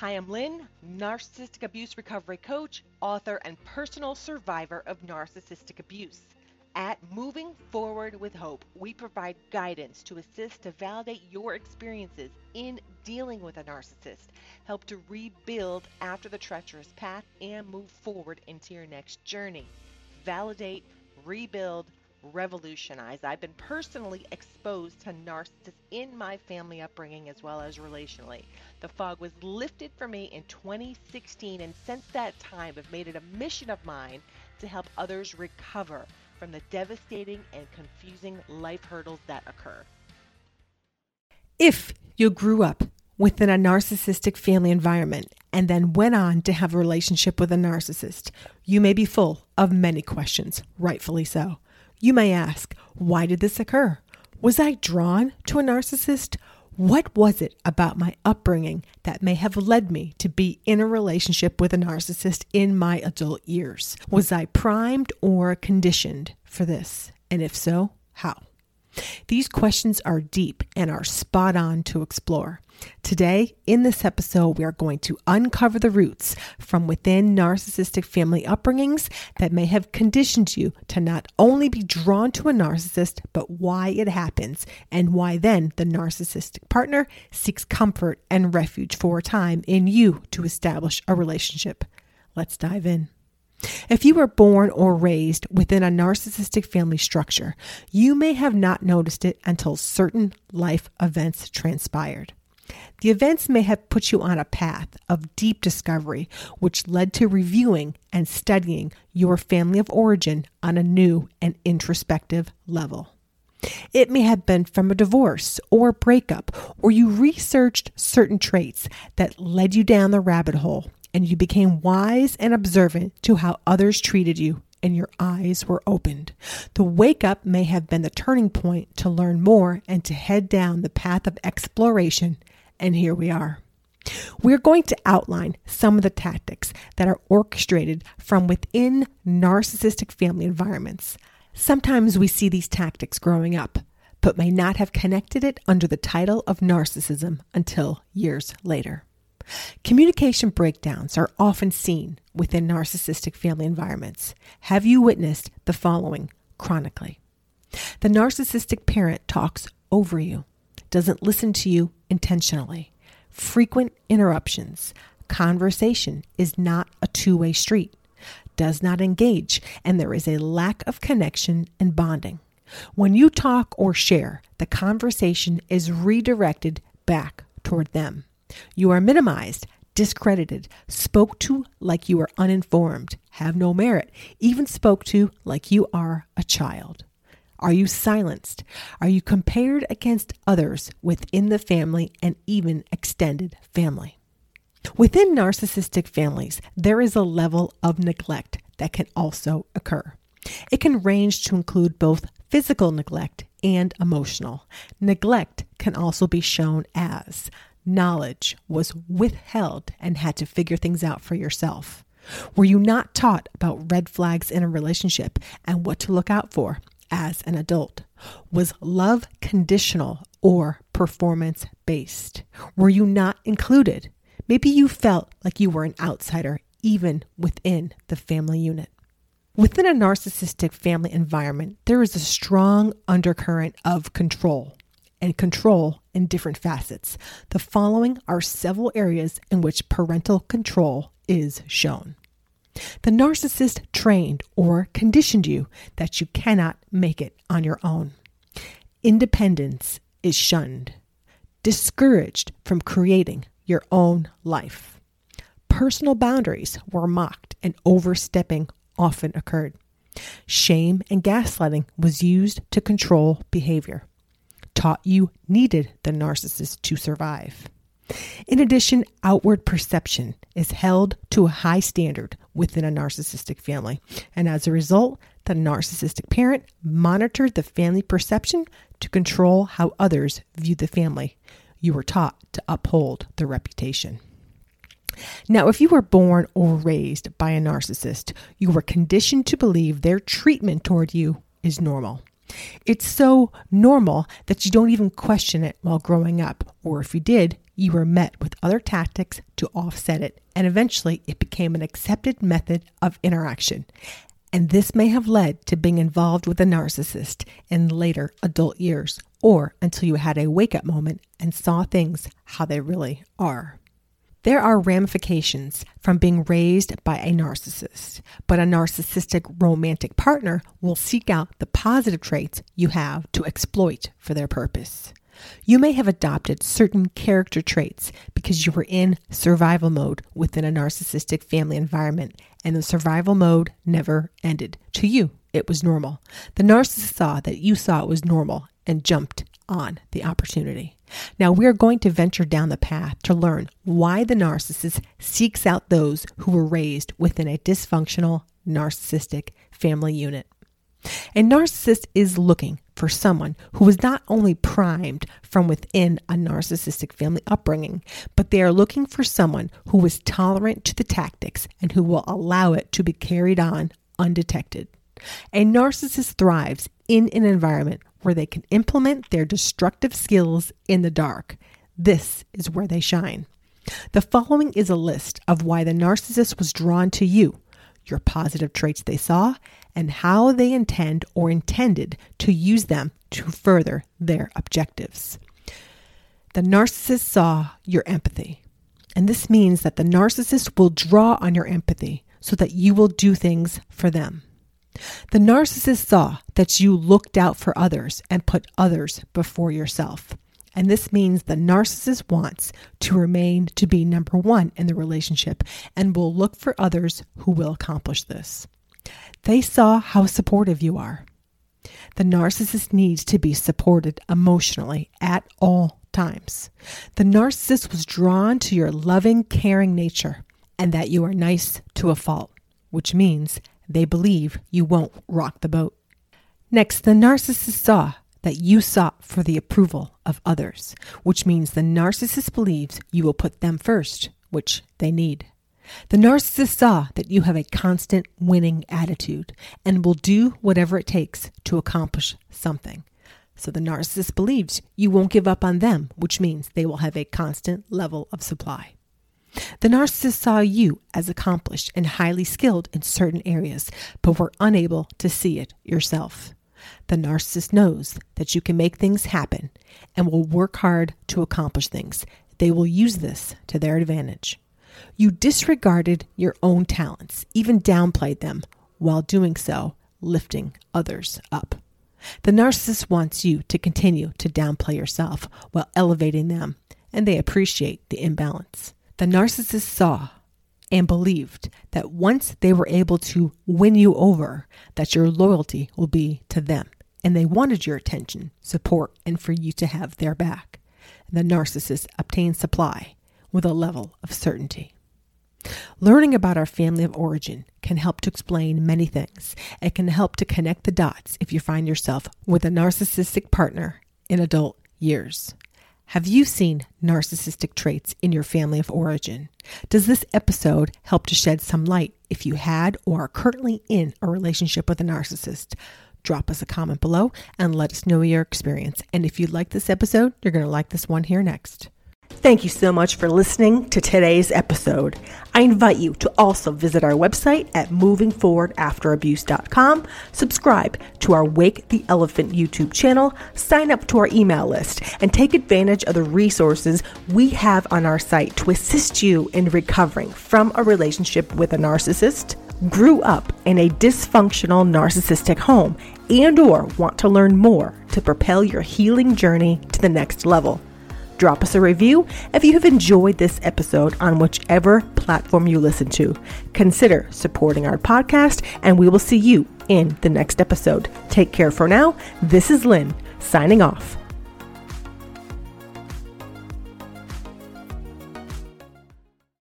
Hi, I'm Lynn, narcissistic abuse recovery coach, author, and personal survivor of narcissistic abuse. At Moving Forward with Hope, we provide guidance to assist to validate your experiences in dealing with a narcissist, help to rebuild after the treacherous path, and move forward into your next journey. Validate, rebuild, revolutionize. I've been personally exposed to narcissists in my family upbringing as well as relationally. The fog was lifted for me in 2016, and since that time, I've made it a mission of mine to help others recover from the devastating and confusing life hurdles that occur. If you grew up within a narcissistic family environment and then went on to have a relationship with a narcissist, you may be full of many questions, rightfully so. You may ask, why did this occur? Was I drawn to a narcissist? What was it about my upbringing that may have led me to be in a relationship with a narcissist in my adult years? Was I primed or conditioned for this? And if so, how? These questions are deep and are spot on to explore. Today, in this episode, we are going to uncover the roots from within narcissistic family upbringings that may have conditioned you to not only be drawn to a narcissist, but why it happens and why then the narcissistic partner seeks comfort and refuge for a time in you to establish a relationship. Let's dive in. If you were born or raised within a narcissistic family structure, you may have not noticed it until certain life events transpired. The events may have put you on a path of deep discovery, which led to reviewing and studying your family of origin on a new and introspective level. It may have been from a divorce or breakup, or you researched certain traits that led you down the rabbit hole and you became wise and observant to how others treated you and your eyes were opened. The wake up may have been the turning point to learn more and to head down the path of exploration and here we are. We're going to outline some of the tactics that are orchestrated from within narcissistic family environments. Sometimes we see these tactics growing up, but may not have connected it under the title of narcissism until years later. Communication breakdowns are often seen within narcissistic family environments. Have you witnessed the following chronically? The narcissistic parent talks over you, doesn't listen to you intentionally. Frequent interruptions. Conversation is not a two way street, does not engage, and there is a lack of connection and bonding. When you talk or share, the conversation is redirected back toward them. You are minimized, discredited, spoke to like you are uninformed, have no merit, even spoke to like you are a child. Are you silenced? Are you compared against others within the family and even extended family? Within narcissistic families, there is a level of neglect that can also occur. It can range to include both physical neglect and emotional. Neglect can also be shown as knowledge was withheld and had to figure things out for yourself. Were you not taught about red flags in a relationship and what to look out for? as an adult? Was love conditional or performance based? Were you not included? Maybe you felt like you were an outsider even within the family unit. Within a narcissistic family environment, there is a strong undercurrent of control and control in different facets. The following are several areas in which parental control is shown. The narcissist trained or conditioned you that you cannot make it on your own. Independence is shunned, discouraged from creating your own life. Personal boundaries were mocked and overstepping often occurred. Shame and gaslighting was used to control behavior. Taught you needed the narcissist to survive. In addition, outward perception is held to a high standard within a narcissistic family. And as a result, the narcissistic parent monitored the family perception to control how others view the family. You were taught to uphold the reputation. Now, if you were born or raised by a narcissist, you were conditioned to believe their treatment toward you is normal. It's so normal that you don't even question it while growing up, or if you did, you were met with other tactics to offset it, and eventually it became an accepted method of interaction. And this may have led to being involved with a narcissist in later adult years, or until you had a wake up moment and saw things how they really are. There are ramifications from being raised by a narcissist, but a narcissistic romantic partner will seek out the positive traits you have to exploit for their purpose. You may have adopted certain character traits because you were in survival mode within a narcissistic family environment, and the survival mode never ended. To you, it was normal. The narcissist saw that you saw it was normal and jumped on the opportunity. Now, we are going to venture down the path to learn why the narcissist seeks out those who were raised within a dysfunctional narcissistic family unit. A narcissist is looking for someone who is not only primed from within a narcissistic family upbringing, but they are looking for someone who is tolerant to the tactics and who will allow it to be carried on undetected. A narcissist thrives in an environment where they can implement their destructive skills in the dark. This is where they shine. The following is a list of why the narcissist was drawn to you, your positive traits they saw, and how they intend or intended to use them to further their objectives. The narcissist saw your empathy, and this means that the narcissist will draw on your empathy so that you will do things for them. The narcissist saw that you looked out for others and put others before yourself. And this means the narcissist wants to remain to be number one in the relationship and will look for others who will accomplish this. They saw how supportive you are. The narcissist needs to be supported emotionally at all times. The narcissist was drawn to your loving, caring nature and that you are nice to a fault, which means they believe you won't rock the boat. Next, the narcissist saw that you sought for the approval of others, which means the narcissist believes you will put them first, which they need. The narcissist saw that you have a constant winning attitude and will do whatever it takes to accomplish something. So the narcissist believes you won't give up on them, which means they will have a constant level of supply. The narcissist saw you as accomplished and highly skilled in certain areas, but were unable to see it yourself. The narcissist knows that you can make things happen and will work hard to accomplish things. They will use this to their advantage. You disregarded your own talents, even downplayed them, while doing so, lifting others up. The narcissist wants you to continue to downplay yourself while elevating them, and they appreciate the imbalance. The narcissist saw and believed that once they were able to win you over, that your loyalty will be to them. And they wanted your attention, support, and for you to have their back. The narcissist obtained supply with a level of certainty. Learning about our family of origin can help to explain many things. It can help to connect the dots if you find yourself with a narcissistic partner in adult years. Have you seen narcissistic traits in your family of origin? Does this episode help to shed some light if you had or are currently in a relationship with a narcissist? Drop us a comment below and let us know your experience. And if you like this episode, you're going to like this one here next. Thank you so much for listening to today's episode. I invite you to also visit our website at movingforwardafterabuse.com, subscribe to our Wake the Elephant YouTube channel, sign up to our email list, and take advantage of the resources we have on our site to assist you in recovering from a relationship with a narcissist, grew up in a dysfunctional narcissistic home, and or want to learn more to propel your healing journey to the next level. Drop us a review if you have enjoyed this episode on whichever platform you listen to. Consider supporting our podcast, and we will see you in the next episode. Take care for now. This is Lynn signing off.